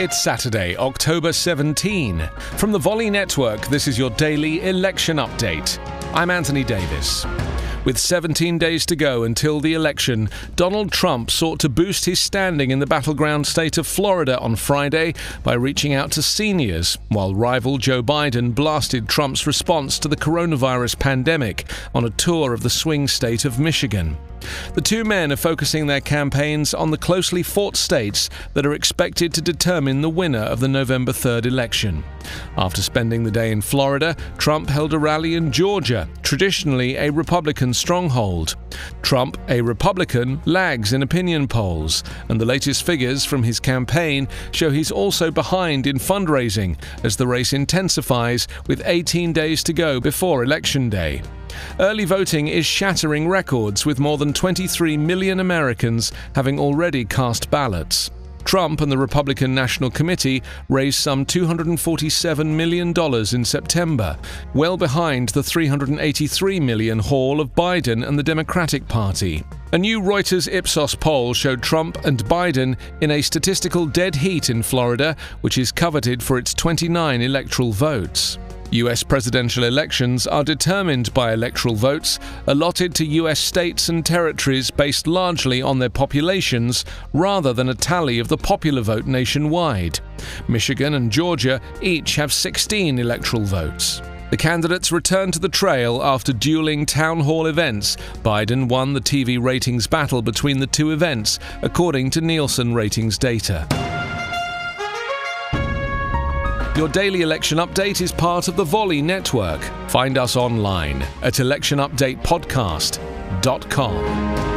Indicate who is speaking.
Speaker 1: It's Saturday, October 17. From the Volley Network, this is your daily election update. I'm Anthony Davis. With 17 days to go until the election, Donald Trump sought to boost his standing in the battleground state of Florida on Friday by reaching out to seniors, while rival Joe Biden blasted Trump's response to the coronavirus pandemic on a tour of the swing state of Michigan. The two men are focusing their campaigns on the closely fought states that are expected to determine the winner of the November 3rd election. After spending the day in Florida, Trump held a rally in Georgia, traditionally a Republican stronghold. Trump, a Republican, lags in opinion polls, and the latest figures from his campaign show he's also behind in fundraising as the race intensifies with 18 days to go before Election Day. Early voting is shattering records, with more than 23 million Americans having already cast ballots. Trump and the Republican National Committee raised some $247 million in September, well behind the 383 million haul of Biden and the Democratic Party. A new Reuters Ipsos poll showed Trump and Biden in a statistical dead heat in Florida, which is coveted for its 29 electoral votes. US presidential elections are determined by electoral votes allotted to US states and territories based largely on their populations rather than a tally of the popular vote nationwide. Michigan and Georgia each have 16 electoral votes. The candidates returned to the trail after dueling town hall events. Biden won the TV ratings battle between the two events, according to Nielsen ratings data. Your daily election update is part of the Volley Network. Find us online at electionupdatepodcast.com.